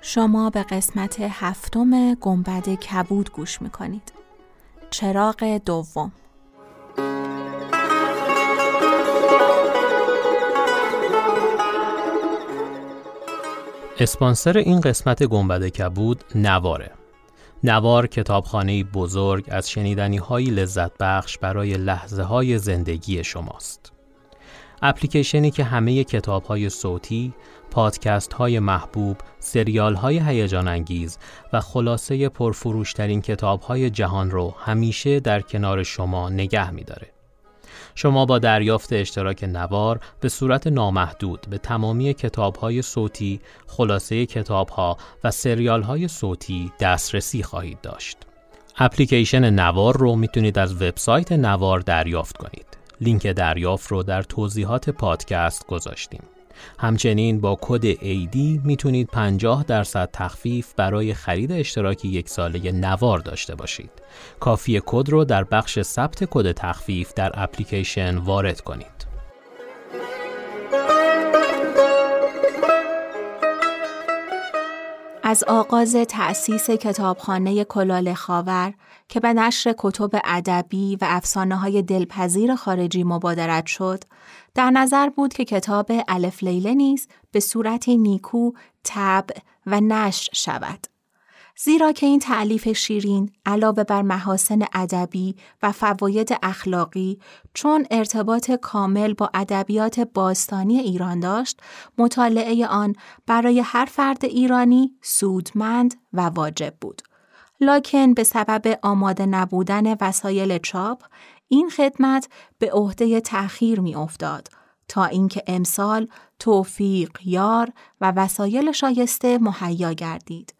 شما به قسمت هفتم گنبد کبود گوش می‌کنید. چراغ دوم. اسپانسر این قسمت گنبد کبود نواره. نوار کتابخانه بزرگ از شنیدنی های لذت بخش برای لحظه های زندگی شماست. اپلیکیشنی که همه کتاب های صوتی، پادکست های محبوب، سریال های هیجان انگیز و خلاصه پرفروشترین کتاب های جهان رو همیشه در کنار شما نگه میداره. شما با دریافت اشتراک نوار به صورت نامحدود به تمامی های صوتی، خلاصه ها و سریال های صوتی دسترسی خواهید داشت. اپلیکیشن نوار رو می‌تونید از وبسایت نوار دریافت کنید. لینک دریافت رو در توضیحات پادکست گذاشتیم. همچنین با کد AD می‌تونید 50 درصد تخفیف برای خرید اشتراک یک ساله نوار داشته باشید. کافی کد رو در بخش ثبت کد تخفیف در اپلیکیشن وارد کنید. از آغاز تأسیس کتابخانه کلاله خاور که به نشر کتب ادبی و افسانه های دلپذیر خارجی مبادرت شد، در نظر بود که کتاب الف لیله نیز به صورتی نیکو، طبع و نشر شود. زیرا که این تعلیف شیرین علاوه بر محاسن ادبی و فواید اخلاقی چون ارتباط کامل با ادبیات باستانی ایران داشت مطالعه آن برای هر فرد ایرانی سودمند و واجب بود. لکن به سبب آماده نبودن وسایل چاپ این خدمت به عهده تأخیر می افتاد تا اینکه امسال توفیق یار و وسایل شایسته مهیا گردید.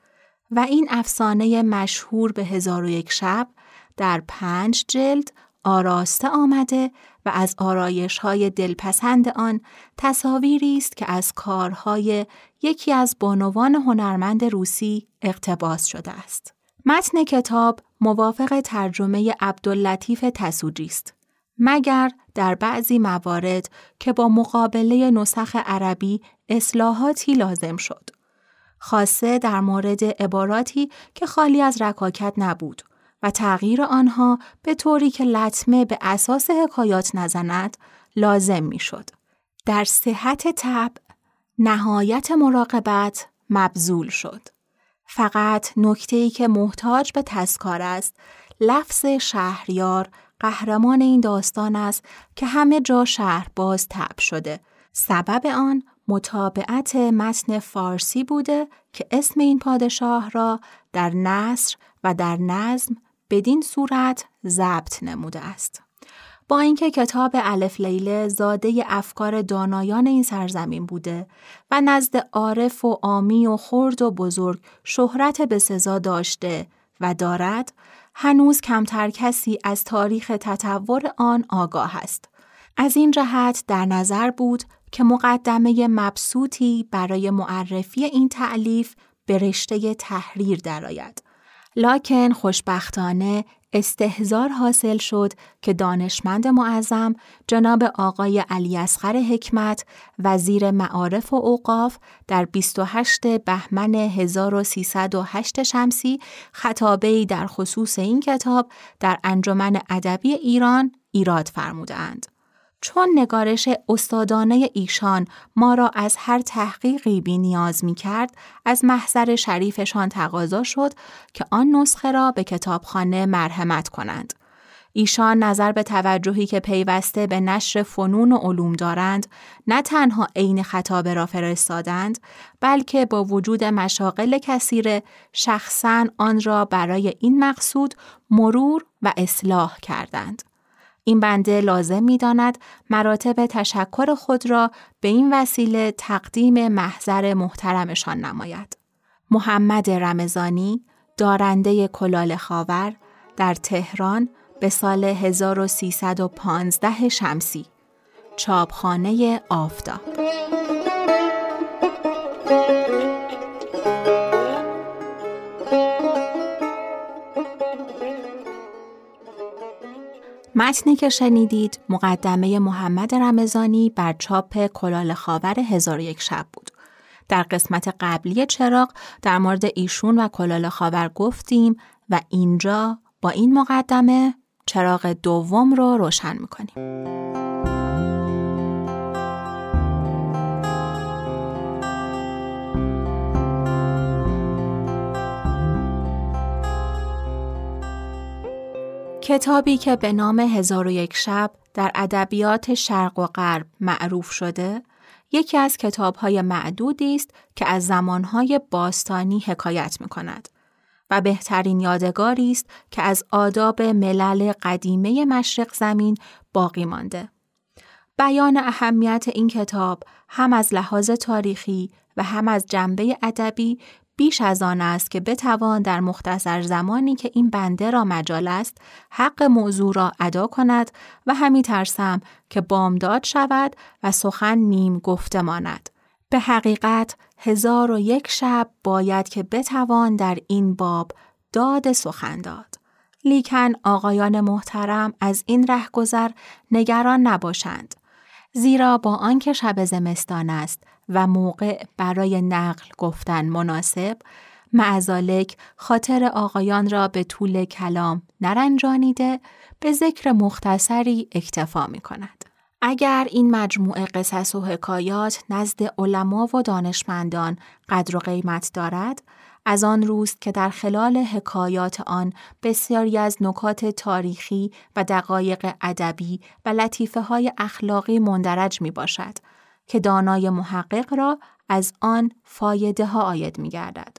و این افسانه مشهور به هزار و یک شب در پنج جلد آراسته آمده و از آرایش های دلپسند آن تصاویری است که از کارهای یکی از بانوان هنرمند روسی اقتباس شده است. متن کتاب موافق ترجمه عبداللطیف تسوجی است. مگر در بعضی موارد که با مقابله نسخ عربی اصلاحاتی لازم شد. خاصه در مورد عباراتی که خالی از رکاکت نبود و تغییر آنها به طوری که لطمه به اساس حکایات نزند لازم می‌شد. در صحت تب نهایت مراقبت مبذول شد. فقط نکته که محتاج به تذکار است لفظ شهریار قهرمان این داستان است که همه جا شهر باز تب شده. سبب آن مطابعت متن فارسی بوده که اسم این پادشاه را در نصر و در نظم بدین صورت ضبط نموده است. با اینکه کتاب الف لیله زاده افکار دانایان این سرزمین بوده و نزد عارف و آمی و خرد و بزرگ شهرت به سزا داشته و دارد، هنوز کمتر کسی از تاریخ تطور آن آگاه است. از این جهت در نظر بود که مقدمه مبسوطی برای معرفی این تعلیف به رشته تحریر درآید. لاکن خوشبختانه استهزار حاصل شد که دانشمند معظم جناب آقای علی اصغر حکمت وزیر معارف و اوقاف در 28 بهمن 1308 شمسی خطابه‌ای در خصوص این کتاب در انجمن ادبی ایران ایراد فرمودند. چون نگارش استادانه ایشان ما را از هر تحقیقی بی نیاز می کرد، از محضر شریفشان تقاضا شد که آن نسخه را به کتابخانه مرحمت کنند. ایشان نظر به توجهی که پیوسته به نشر فنون و علوم دارند نه تنها عین خطابه را فرستادند بلکه با وجود مشاقل کثیره شخصا آن را برای این مقصود مرور و اصلاح کردند این بنده لازم می داند مراتب تشکر خود را به این وسیله تقدیم محضر محترمشان نماید. محمد رمزانی دارنده کلال خاور در تهران به سال 1315 شمسی چاپخانه آفتاب متنی که شنیدید مقدمه محمد رمزانی بر چاپ کلال خاور هزار یک شب بود. در قسمت قبلی چراغ در مورد ایشون و کلال خاور گفتیم و اینجا با این مقدمه چراغ دوم رو روشن می‌کنیم. کتابی که به نام هزار و یک شب در ادبیات شرق و غرب معروف شده، یکی از کتابهای معدودی است که از زمانهای باستانی حکایت می کند و بهترین یادگاری است که از آداب ملل قدیمه مشرق زمین باقی مانده. بیان اهمیت این کتاب هم از لحاظ تاریخی و هم از جنبه ادبی بیش از آن است که بتوان در مختصر زمانی که این بنده را مجال است حق موضوع را ادا کند و همی ترسم که بامداد شود و سخن نیم گفته ماند. به حقیقت هزار و یک شب باید که بتوان در این باب داد سخن داد. لیکن آقایان محترم از این رهگذر نگران نباشند. زیرا با آنکه شب زمستان است و موقع برای نقل گفتن مناسب معزالک خاطر آقایان را به طول کلام نرنجانیده به ذکر مختصری اکتفا می کند. اگر این مجموعه قصص و حکایات نزد علما و دانشمندان قدر و قیمت دارد، از آن روست که در خلال حکایات آن بسیاری از نکات تاریخی و دقایق ادبی و لطیفه های اخلاقی مندرج می باشد که دانای محقق را از آن فایده ها آید می گردد.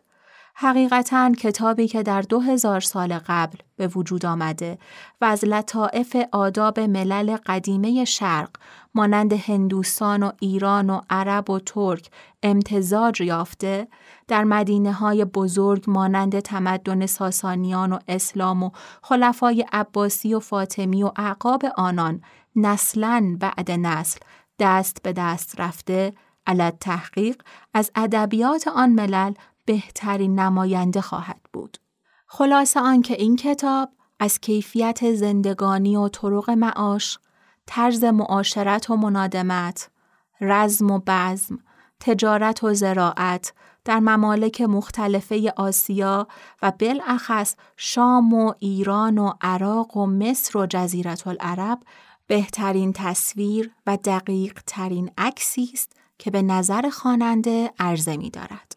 حقیقتا کتابی که در دو هزار سال قبل به وجود آمده و از لطائف آداب ملل قدیمه شرق مانند هندوستان و ایران و عرب و ترک امتزاج یافته در مدینه های بزرگ مانند تمدن ساسانیان و اسلام و خلفای عباسی و فاطمی و اعقاب آنان نسلا بعد نسل دست به دست رفته علت تحقیق از ادبیات آن ملل بهترین نماینده خواهد بود. خلاصه آنکه این کتاب از کیفیت زندگانی و طرق معاش، طرز معاشرت و منادمت، رزم و بزم، تجارت و زراعت در ممالک مختلفه آسیا و بالاخص شام و ایران و عراق و مصر و جزیرت العرب بهترین تصویر و دقیق ترین عکسی است که به نظر خواننده عرضه می دارد.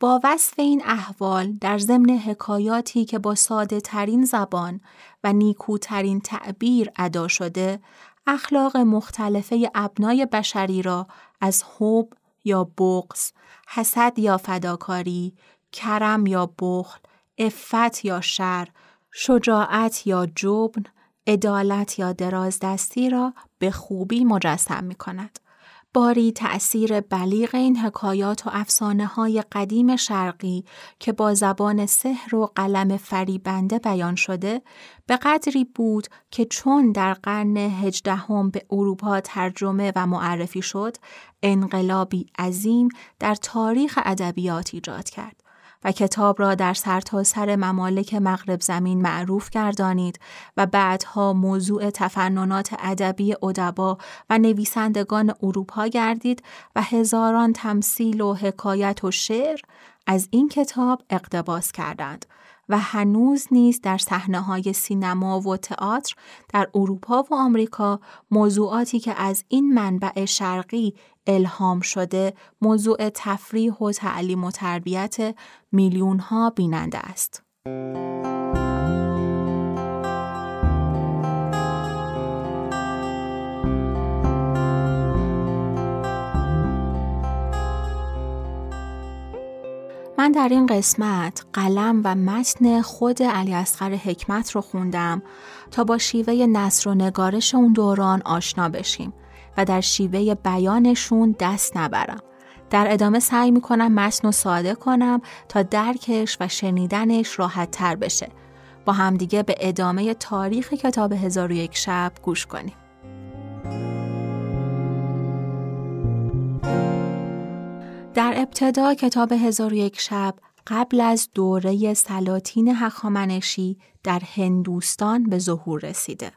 با وصف این احوال در ضمن حکایاتی که با ساده ترین زبان و نیکوترین تعبیر ادا شده، اخلاق مختلفه ابنای بشری را از حب یا بغز، حسد یا فداکاری، کرم یا بخل، افت یا شر، شجاعت یا جبن، عدالت یا درازدستی را به خوبی مجسم می کند. باری تأثیر بلیغ این حکایات و افسانه های قدیم شرقی که با زبان سحر و قلم فریبنده بیان شده به قدری بود که چون در قرن هجدهم به اروپا ترجمه و معرفی شد انقلابی عظیم در تاریخ ادبیات ایجاد کرد. و کتاب را در سرتاسر سر ممالک مغرب زمین معروف گردانید و بعدها موضوع تفننات ادبی ادبا و نویسندگان اروپا گردید و هزاران تمثیل و حکایت و شعر از این کتاب اقتباس کردند و هنوز نیز در صحنه های سینما و تئاتر در اروپا و آمریکا موضوعاتی که از این منبع شرقی الهام شده موضوع تفریح و تعلیم و تربیت میلیون ها بیننده است. من در این قسمت قلم و متن خود علی اصغر حکمت رو خوندم تا با شیوه نصر و نگارش اون دوران آشنا بشیم و در شیوه بیانشون دست نبرم. در ادامه سعی می‌کنم متن و ساده کنم تا درکش و شنیدنش راحت تر بشه. با همدیگه به ادامه تاریخ کتاب هزار یک شب گوش کنیم. در ابتدا کتاب هزار یک شب قبل از دوره سلاطین هخامنشی در هندوستان به ظهور رسیده.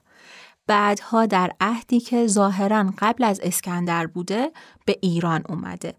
بعدها در عهدی که ظاهرا قبل از اسکندر بوده به ایران اومده.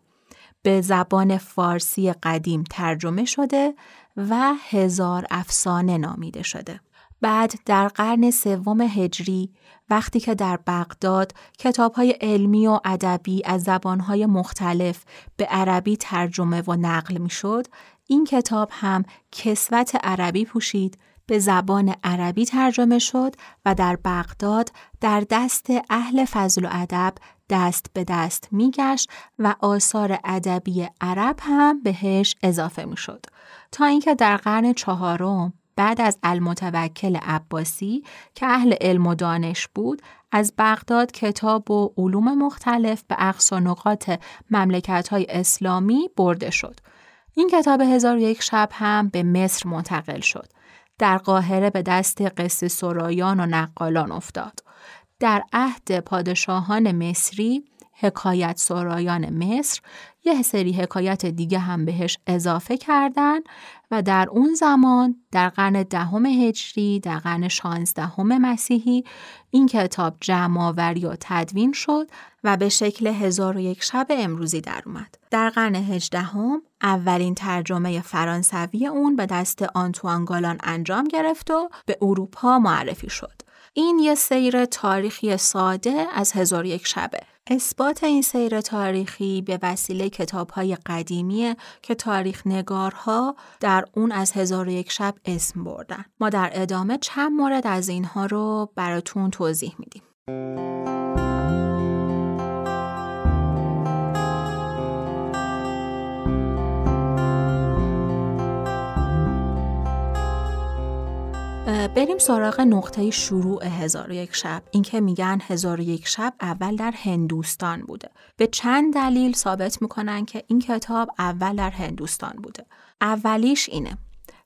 به زبان فارسی قدیم ترجمه شده و هزار افسانه نامیده شده. بعد در قرن سوم هجری وقتی که در بغداد کتابهای علمی و ادبی از زبانهای مختلف به عربی ترجمه و نقل می‌شد این کتاب هم کسوت عربی پوشید به زبان عربی ترجمه شد و در بغداد در دست اهل فضل و ادب دست به دست میگشت و آثار ادبی عرب هم بهش اضافه می‌شد تا اینکه در قرن چهارم بعد از المتوکل عباسی که اهل علم و دانش بود از بغداد کتاب و علوم مختلف به اقص و نقاط مملکت های اسلامی برده شد. این کتاب هزار یک شب هم به مصر منتقل شد. در قاهره به دست قصه سرایان و نقالان افتاد. در عهد پادشاهان مصری حکایت سرایان مصر یه سری حکایت دیگه هم بهش اضافه کردن و در اون زمان در قرن دهم هجری در قرن شانزدهم مسیحی این کتاب جمعآوری و تدوین شد و به شکل هزار و یک شب امروزی در اومد. در قرن هجدهم اولین ترجمه فرانسوی اون به دست آنتوان گالان انجام گرفت و به اروپا معرفی شد. این یه سیر تاریخی ساده از هزار یک شبه. اثبات این سیر تاریخی به وسیله کتاب های قدیمی که تاریخ نگارها در اون از هزار یک شب اسم بردن. ما در ادامه چند مورد از اینها رو براتون توضیح میدیم. بریم سراغ نقطه شروع هزار یک شب. اینکه میگن هزار یک شب اول در هندوستان بوده. به چند دلیل ثابت می‌کنن که این کتاب اول در هندوستان بوده. اولیش اینه.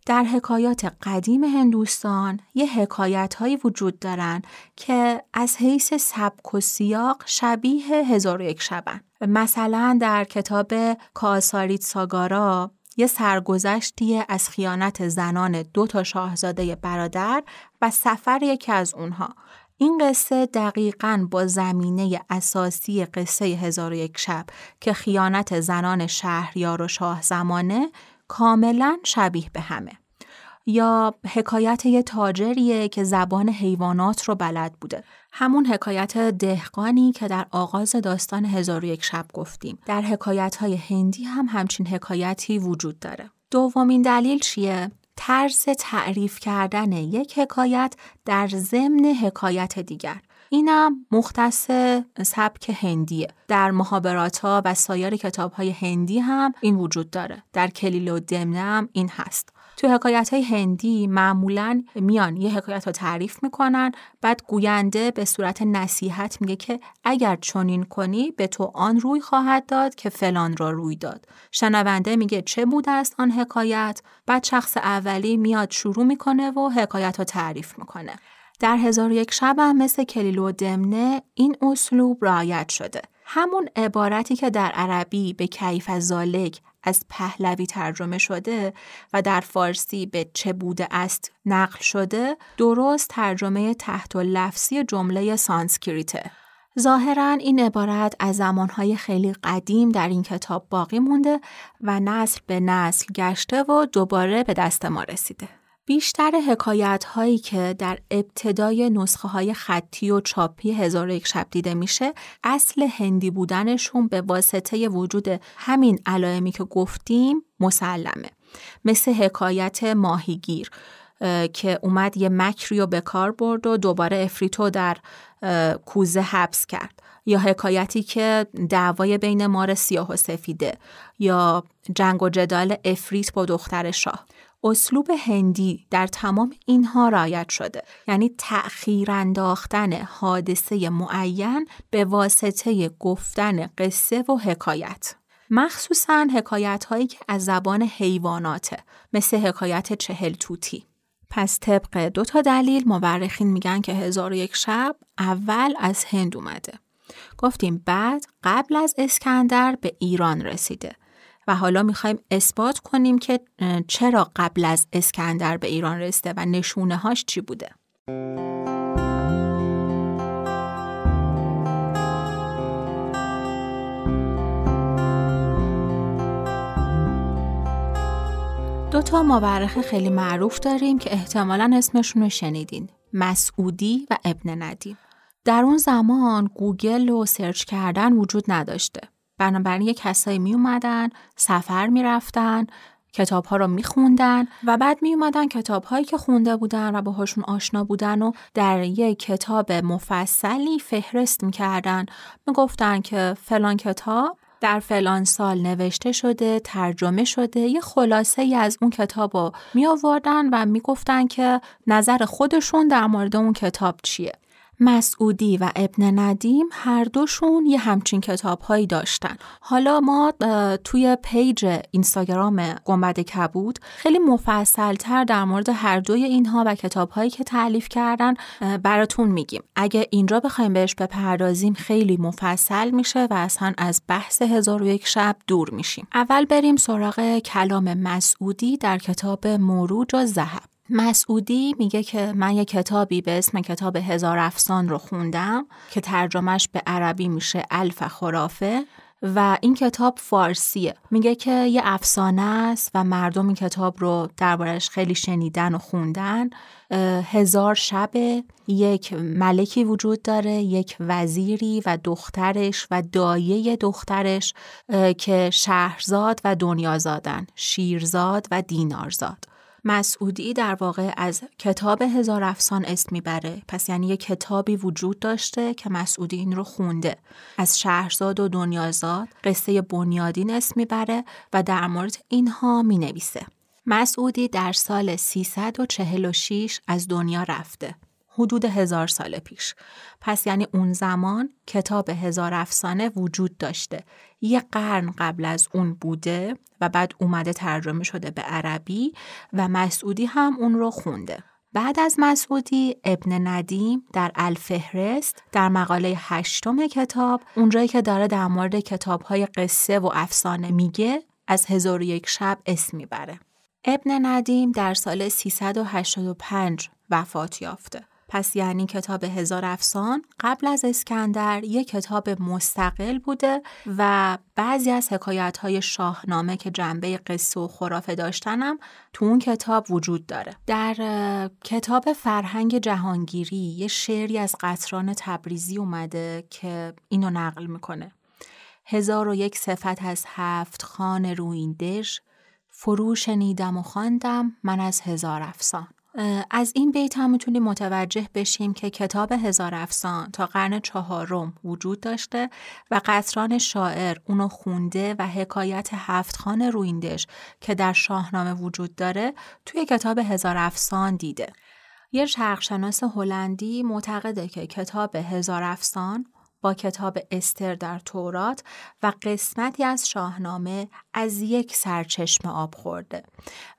در حکایات قدیم هندوستان یه حکایت هایی وجود دارن که از حیث سبک و سیاق شبیه هزار یک شبن. مثلا در کتاب کاساریت ساگارا یه سرگذشتی از خیانت زنان دو تا شاهزاده برادر و سفر یکی از اونها. این قصه دقیقا با زمینه اساسی قصه هزار و یک شب که خیانت زنان شهریار و شاه زمانه کاملا شبیه به همه. یا حکایت یه تاجریه که زبان حیوانات رو بلد بوده. همون حکایت دهقانی که در آغاز داستان هزار و یک شب گفتیم. در حکایت های هندی هم همچین حکایتی وجود داره. دومین دلیل چیه؟ طرز تعریف کردن یک حکایت در ضمن حکایت دیگر. اینم مختص سبک هندیه در محابرات ها و سایر کتاب های هندی هم این وجود داره در کلیل و دمنه هم این هست تو حکایت های هندی معمولا میان یه حکایت رو تعریف می‌کنن بعد گوینده به صورت نصیحت میگه که اگر چنین کنی به تو آن روی خواهد داد که فلان را روی داد. شنونده میگه چه بود است آن حکایت؟ بعد شخص اولی میاد شروع می‌کنه و حکایت رو تعریف می‌کنه. در هزار یک شب هم مثل کلیل دمنه این اسلوب رعایت شده. همون عبارتی که در عربی به کیف زالک از پهلوی ترجمه شده و در فارسی به چه بوده است نقل شده درست ترجمه تحت و لفظی جمله سانسکریته. ظاهرا این عبارت از زمانهای خیلی قدیم در این کتاب باقی مونده و نسل به نسل گشته و دوباره به دست ما رسیده. بیشتر حکایت هایی که در ابتدای نسخه های خطی و چاپی هزار یک شب دیده میشه اصل هندی بودنشون به واسطه وجود همین علائمی که گفتیم مسلمه. مثل حکایت ماهیگیر که اومد یه مکری رو به کار برد و دوباره افریتو در کوزه حبس کرد. یا حکایتی که دعوای بین مار سیاه و سفیده. یا جنگ و جدال افریت با دختر شاه. اسلوب هندی در تمام اینها رایت شده یعنی تأخیر انداختن حادثه معین به واسطه گفتن قصه و حکایت مخصوصا حکایت هایی که از زبان حیواناته مثل حکایت چهل توتی. پس طبق دو تا دلیل مورخین میگن که هزار یک شب اول از هند اومده. گفتیم بعد قبل از اسکندر به ایران رسیده و حالا می‌خوایم اثبات کنیم که چرا قبل از اسکندر به ایران رسیده و نشونه هاش چی بوده. دو تا مورخ خیلی معروف داریم که احتمالا اسمشون رو شنیدین. مسعودی و ابن ندیم. در اون زمان گوگل و سرچ کردن وجود نداشته. بنابراین یه کسایی می اومدن سفر می رفتن کتاب ها رو می خوندن و بعد می اومدن کتاب هایی که خونده بودن و باهاشون آشنا بودن و در یک کتاب مفصلی فهرست می کردن می گفتن که فلان کتاب در فلان سال نوشته شده، ترجمه شده، یه خلاصه ای از اون کتاب رو می آوردن و می گفتن که نظر خودشون در مورد اون کتاب چیه. مسعودی و ابن ندیم هر دوشون یه همچین کتاب هایی داشتن. حالا ما توی پیج اینستاگرام گنبد کبود خیلی مفصل تر در مورد هر دوی اینها و کتاب هایی که تعلیف کردن براتون میگیم. اگه اینجا بخوایم بهش بپردازیم خیلی مفصل میشه و اصلا از بحث هزار و یک شب دور میشیم. اول بریم سراغ کلام مسعودی در کتاب مروج و زهب. مسعودی میگه که من یه کتابی به اسم کتاب هزار افسان رو خوندم که ترجمهش به عربی میشه الف خرافه و این کتاب فارسیه. میگه که یه افسانه است و مردم این کتاب رو دربارش خیلی شنیدن و خوندن. هزار شب یک ملکی وجود داره یک وزیری و دخترش و دایه دخترش که شهرزاد و دنیازادن شیرزاد و دینارزاد. مسعودی در واقع از کتاب هزار افسان اسم می‌بره. پس یعنی یه کتابی وجود داشته که مسعودی این رو خونده. از شهرزاد و دنیازاد قصه بنیادین اسم می‌بره و در مورد اینها می‌نویسه. مسعودی در سال 346 از دنیا رفته. حدود هزار سال پیش. پس یعنی اون زمان کتاب هزار افسانه وجود داشته. یه قرن قبل از اون بوده و بعد اومده ترجمه شده به عربی و مسعودی هم اون رو خونده. بعد از مسعودی ابن ندیم در الفهرست در مقاله هشتم کتاب اونجایی که داره در مورد کتاب های قصه و افسانه میگه از هزار یک شب اسم می‌بره. ابن ندیم در سال 385 وفات یافته. پس یعنی کتاب هزار افسان قبل از اسکندر یک کتاب مستقل بوده و بعضی از حکایت های شاهنامه که جنبه قصه و خرافه داشتنم تو اون کتاب وجود داره. در کتاب فرهنگ جهانگیری یه شعری از قطران تبریزی اومده که اینو نقل می‌کنه. هزار و یک صفت از هفت خان رویندش فرو شنیدم و خواندم من از هزار افسان. از این بیت هم می‌تونیم متوجه بشیم که کتاب هزار افسان تا قرن چهارم وجود داشته و قطران شاعر اونو خونده و حکایت هفت خان رویندش که در شاهنامه وجود داره توی کتاب هزار افسان دیده. یه شرقشناس هلندی معتقده که کتاب هزار افسان با کتاب استر در تورات و قسمتی از شاهنامه از یک سرچشمه آب خورده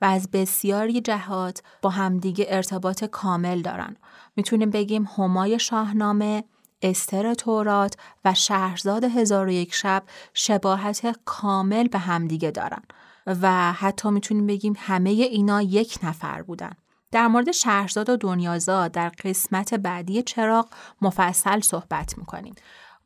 و از بسیاری جهات با همدیگه ارتباط کامل دارن. می‌تونیم بگیم همای شاهنامه استر تورات و شهرزاد هزار و یک شب شباهت کامل به همدیگه دارن و حتی می‌تونیم بگیم همه اینا یک نفر بودن. در مورد شهرزاد و دنیازاد در قسمت بعدی چراغ مفصل صحبت می‌کنیم.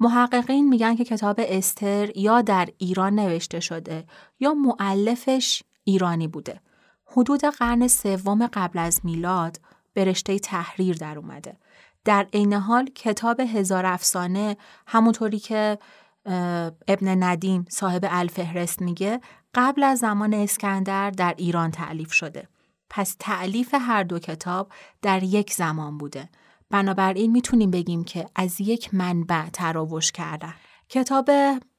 محققین میگن که کتاب استر یا در ایران نوشته شده یا معلفش ایرانی بوده. حدود قرن سوم قبل از میلاد به تحریر در اومده. در عین حال کتاب هزار افسانه همونطوری که ابن ندیم صاحب الفهرست میگه قبل از زمان اسکندر در ایران تعلیف شده. پس تعلیف هر دو کتاب در یک زمان بوده. بنابراین می‌تونیم بگیم که از یک منبع تراوش کردن. کتاب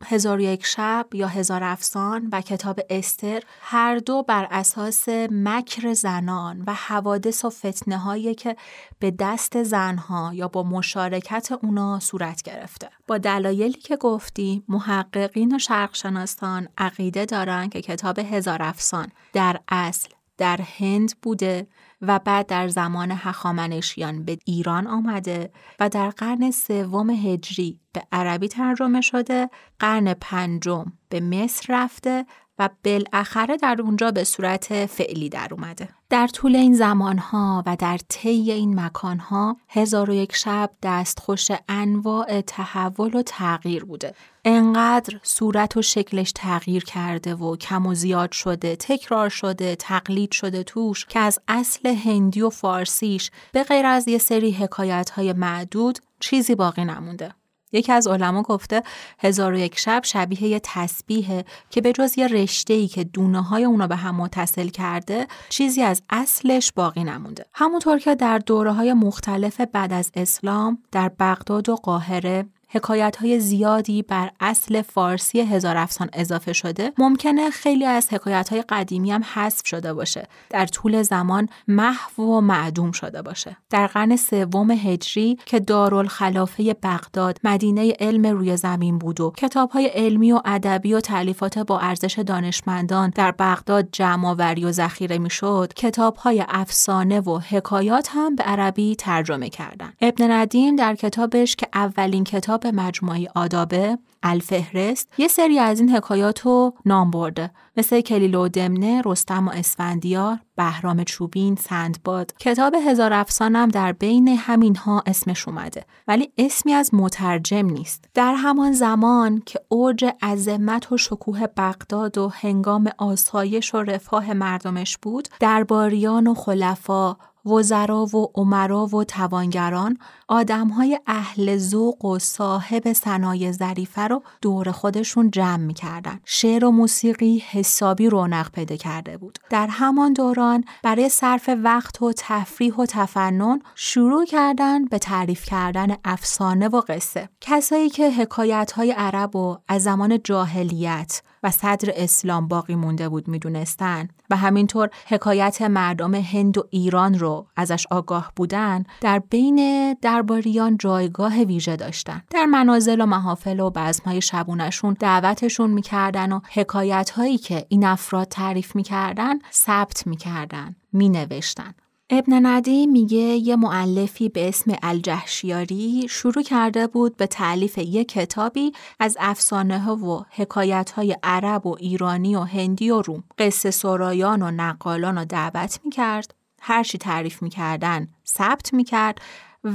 هزار یک شب یا هزار افسان و کتاب استر هر دو بر اساس مکر زنان و حوادث و فتنه هایی که به دست زنها یا با مشارکت اونا صورت گرفته. با دلایلی که گفتی محققین و شرقشناسان عقیده دارن که کتاب هزار افسان در اصل در هند بوده و بعد در زمان هخامنشیان به ایران آمده و در قرن سوم هجری به عربی ترجمه شده قرن پنجم به مصر رفته و بالاخره در اونجا به صورت فعلی در اومده. در طول این زمانها و در طی این مکانها هزار و یک شب دستخوش انواع تحول و تغییر بوده. انقدر صورت و شکلش تغییر کرده و کم و زیاد شده، تکرار شده، تقلید شده توش که از اصل هندی و فارسیش به غیر از یه سری حکایت های معدود چیزی باقی نمونده. یکی از علما گفته هزار و یک شب شبیه یه تسبیحه که به جز یه رشته ای که دونه های اونا به هم متصل کرده چیزی از اصلش باقی نمونده. همونطور که در دوره های مختلف بعد از اسلام در بغداد و قاهره حکایت های زیادی بر اصل فارسی هزار افسان اضافه شده ممکنه خیلی از حکایت های قدیمی هم حذف شده باشه. در طول زمان محو و معدوم شده باشه. در قرن سوم هجری که دارالخلافه بغداد مدینه علم روی زمین بود و کتاب های علمی و ادبی و تعلیفات با ارزش دانشمندان در بغداد جمع آوری و ذخیره می‌شد کتاب های افسانه و حکایات هم به عربی ترجمه کردند. ابن ندیم در کتابش که اولین کتاب کتاب مجموعه آدابه الفهرست یه سری از این حکایات رو نام برده. مثل کلیل و دمنه، رستم و اسفندیار، بهرام چوبین، سندباد. کتاب هزار افسانم در بین همینها اسمش اومده ولی اسمی از مترجم نیست. در همان زمان که اوج عظمت و شکوه بغداد و هنگام آسایش و رفاه مردمش بود درباریان و خلفا وزرا و عمرا و توانگران آدمهای اهل ذوق و صاحب صنایع ظریفه رو دور خودشون جمع می‌کردن. شعر و موسیقی حسابی رونق پیدا کرده بود. در همان دوران برای صرف وقت و تفریح و تفنن شروع کردن به تعریف کردن افسانه و قصه. کسایی که حکایت های عرب و از زمان جاهلیت و صدر اسلام باقی مونده بود می‌دونستن. و همینطور حکایت مردم هند و ایران رو ازش آگاه بودن در بین درباریان جایگاه ویژه داشتن. در منازل و محافل و بزمهای شبونشون دعوتشون می‌کردن و حکایت هایی که این افراد تعریف می‌کردن ثبت می‌کردن مینوشتن. ابن ندی میگه یه معلفی به اسم الجهشیاری شروع کرده بود به تعلیف یک کتابی از افسانه ها و حکایت های عرب و ایرانی و هندی و روم. قصه سرایان و نقالان رو دعوت می‌کرد. هرچی تعریف می‌کردن ثبت می‌کرد.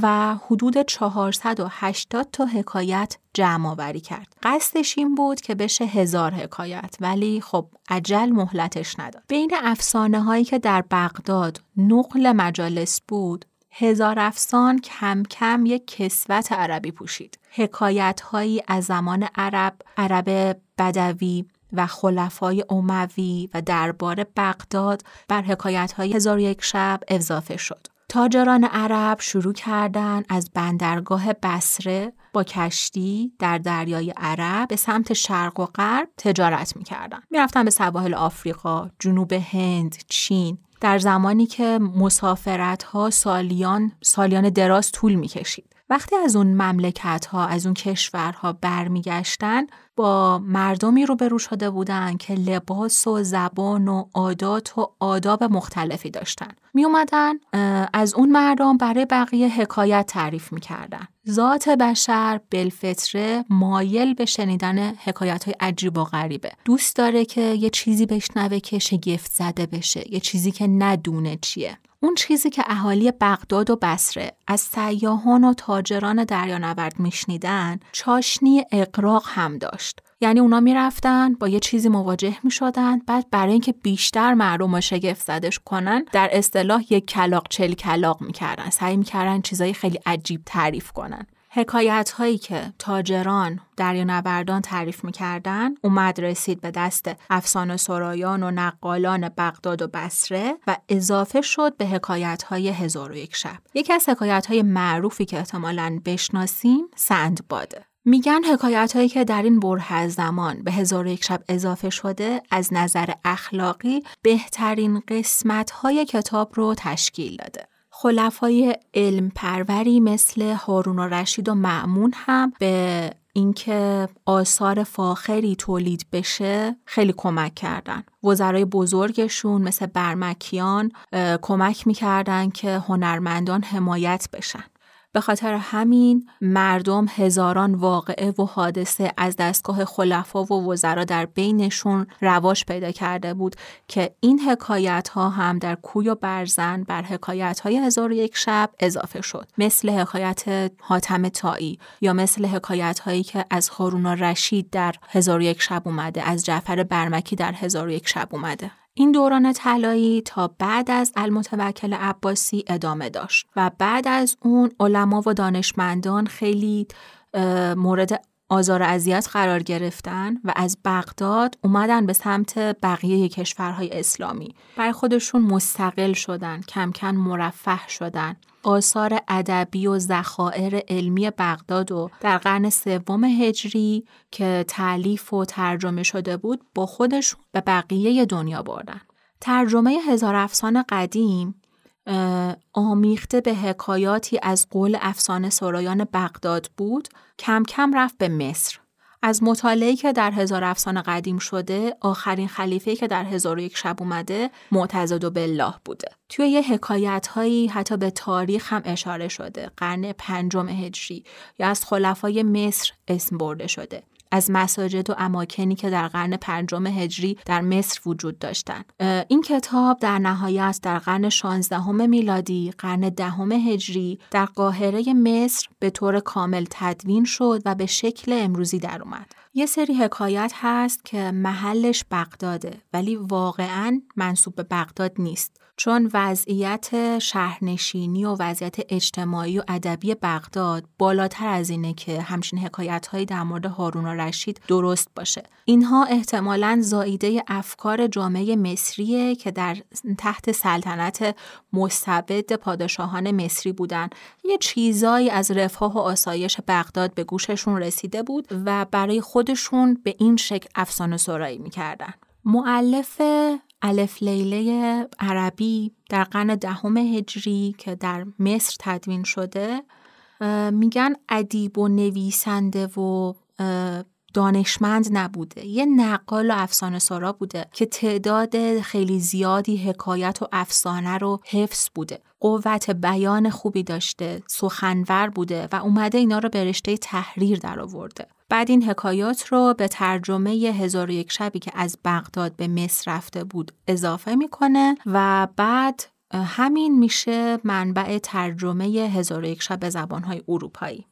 و حدود 480 تا حکایت جمع آوری کرد. قصدش این بود که بشه هزار حکایت ولی خب عجل مهلتش نداد. بین افسانه هایی که در بغداد نقل مجالس بود هزار افسان کم کم یک کسوت عربی پوشید. حکایت هایی از زمان عرب، عرب بدوی و خلفای اموی و دربار بغداد بر حکایت های هزار یک شب اضافه شد. تاجران عرب شروع کردند از بندرگاه بسره با کشتی در دریای عرب به سمت شرق و غرب تجارت می‌کردن. می‌رفتن به سواحل آفریقا، جنوب هند، چین در زمانی که مسافرت ها سالیان سالیان دراز طول می‌کشید. وقتی از اون مملکت ها از اون کشورها برمیگشتن با مردمی روبرو شده بودن که لباس و زبان و عادات و آداب مختلفی داشتن. می اومدن از اون مردم برای بقیه حکایت تعریف می‌کردن ذات بشر بلفتره مایل به شنیدن حکایت های عجیب و غریبه. دوست داره که یه چیزی بشنوه که شگفت زده بشه یه چیزی که ندونه چیه. اون چیزی که اهالی بغداد و بسره از سیاهان و تاجران دریانورد میشنیدن چاشنی اقراق هم داشت. یعنی اونا می‌رفتن با یه چیزی مواجه می‌شدن بعد برای اینکه بیشتر مردم رو شگفت زدش کنن در اصطلاح یک کلاق چل کلاق می‌کردن. سعی می‌کردن چیزای خیلی عجیب تعریف کنن. حکایت هایی که تاجران دریانوردان تعریف می‌کردن اومد رسید به دست افسانه سرایان و نقالان بغداد و بسره و اضافه شد به حکایت های هزار و یک شب. یکی از حکایت های معروفی که احتمالا بشناسیم سندباده. میگن حکایت هایی که در این بره زمان به هزار یک شب اضافه شده از نظر اخلاقی بهترین قسمت های کتاب رو تشکیل داده. خلفای علم پروری مثل هارون و رشید و معمون هم به اینکه آثار فاخری تولید بشه خیلی کمک کردن وزرای بزرگشون مثل برمکیان کمک می‌کردن که هنرمندان حمایت بشن به خاطر همین مردم هزاران واقعه و حادثه از دستگاه خلفا و وزرا در بینشون رواج پیدا کرده بود که این حکایت ها هم در کوی و برزن بر حکایت های هزار یک شب اضافه شد. مثل حکایت حاتم تایی یا مثل حکایت هایی که از هارون رشید در هزار یک شب اومده از جعفر برمکی در هزار یک شب اومده. این دوران طلایی تا بعد از المتوکل عباسی ادامه داشت و بعد از اون علما و دانشمندان خیلی مورد آزار اذیت قرار گرفتن و از بغداد اومدن به سمت بقیه کشورهای اسلامی. برای خودشون مستقل شدن کم کم مرفه شدن. آثار ادبی و ذخایر علمی بغداد و در قرن سوم هجری که تعلیف و ترجمه شده بود با خودشون به بقیه دنیا بردن. ترجمه هزار افسان قدیم آمیخته به حکایاتی از قول افسانه سرایان بغداد بود کم کم رفت به مصر. از مطالعه که در هزار افسانه قدیم شده آخرین خلیفه که در هزار و یک شب اومده معتزد و بالله بوده. توی یه حکایت هایی حتی به تاریخ هم اشاره شده. قرن پنجم هجری یا از خلفای مصر اسم برده شده. از مساجد و اماکنی که در قرن پنجم هجری در مصر وجود داشتند. این کتاب در نهایت در قرن 16 میلادی، قرن دهم هجری در قاهره مصر به طور کامل تدوین شد و به شکل امروزی در اومد. یه سری حکایت هست که محلش بغداده ولی واقعا منصوب به بغداد نیست. چون وضعیت شهرنشینی و وضعیت اجتماعی و ادبی بغداد بالاتر از اینه که همچین حکایت در مورد هارون و رشید درست باشه. اینها احتمالا زاییده افکار جامعه مصریه که در تحت سلطنت مستبد پادشاهان مصری بودن. یه چیزایی از رفاه و آسایش بغداد به گوششون رسیده بود و برای خودشون به این شکل افسانه سرایی می‌کردن. معلف الف لیله عربی در قرن دهم هجری که در مصر تدوین شده میگن ادیب و نویسنده و دانشمند نبوده. یه نقال و افسانه سارا بوده که تعداد خیلی زیادی حکایت و افسانه رو حفظ بوده. قوت بیان خوبی داشته سخنور بوده و اومده اینا رو به رشته تحریر در آورده. بعد این حکایات رو به ترجمه هزار و شبی که از بغداد به مصر رفته بود اضافه می‌کنه و بعد همین میشه منبع ترجمه هزار و شب به زبانهای اروپایی.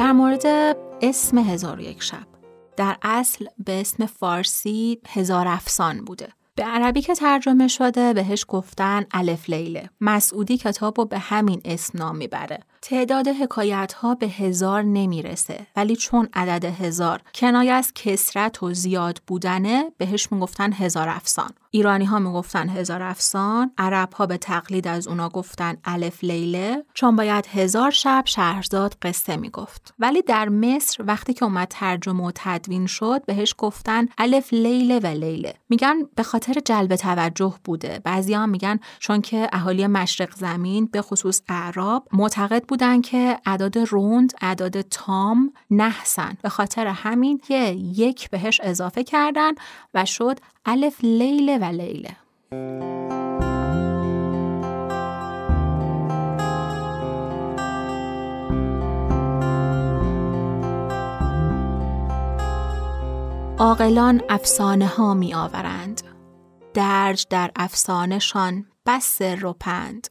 در مورد اسم هزار و یک شب در اصل به اسم فارسی هزار افسان بوده. به عربی که ترجمه شده بهش گفتن الف لیله. مسعودی کتاب رو به همین اسم نام می‌بره. تعداد حکایت ها به هزار نمی‌رسه ولی چون عدد هزار کنایه از کسرت و زیاد بودنه بهش می‌گفتن هزار افسان ایرانی ها می‌گفتن هزار افسان عرب ها به تقلید از اونا گفتن الف لیله چون باید هزار شب شهرزاد قصه می‌گفت. ولی در مصر وقتی که اومد ترجمه و تدوین شد بهش گفتن الف لیله و لیله. میگن به خاطر جلب توجه بوده. بعضی هم میگن چون که اهالی مشرق زمین به خصوص اعراب معتقد بودن که اعداد روند اعداد تام نحسن. به خاطر همین که یک بهش اضافه کردن و شد الف لیله و لیله عاقلان افسانه ها می آورند درج در افسانهشان بس سر پند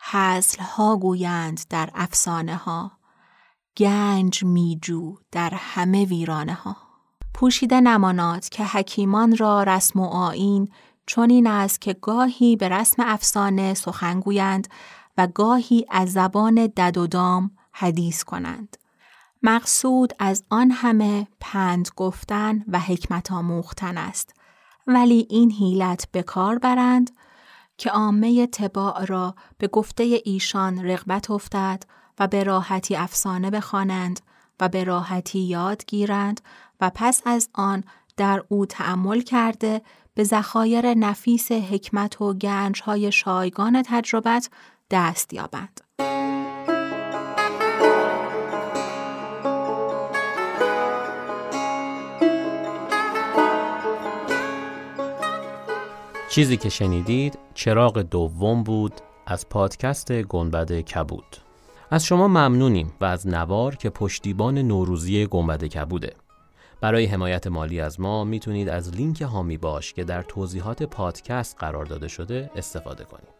حزل ها گویند در افسانه ها گنج میجو در همه ویرانه ها پوشیده نمانات که حکیمان را رسم و آین چون این است که گاهی به رسم افسانه سخن گویند و گاهی از زبان دد و دام حدیث کنند. مقصود از آن همه پند گفتن و حکمت آموختن است. ولی این حیلت به کار برند که عامه تباع را به گفته ایشان رغبت افتد و به راحتی افسانه بخوانند و به راحتی یاد گیرند و پس از آن در او تأمل کرده به ذخایر نفیس حکمت و گنجهای شایگان تجربت دست یابند. چیزی که شنیدید چراغ دوم بود از پادکست گنبد کبود از شما ممنونیم و از نوار که پشتیبان نوروزی گنبد کبوده برای حمایت مالی از ما می‌تونید از لینک هامی باش که در توضیحات پادکست قرار داده شده استفاده کنید.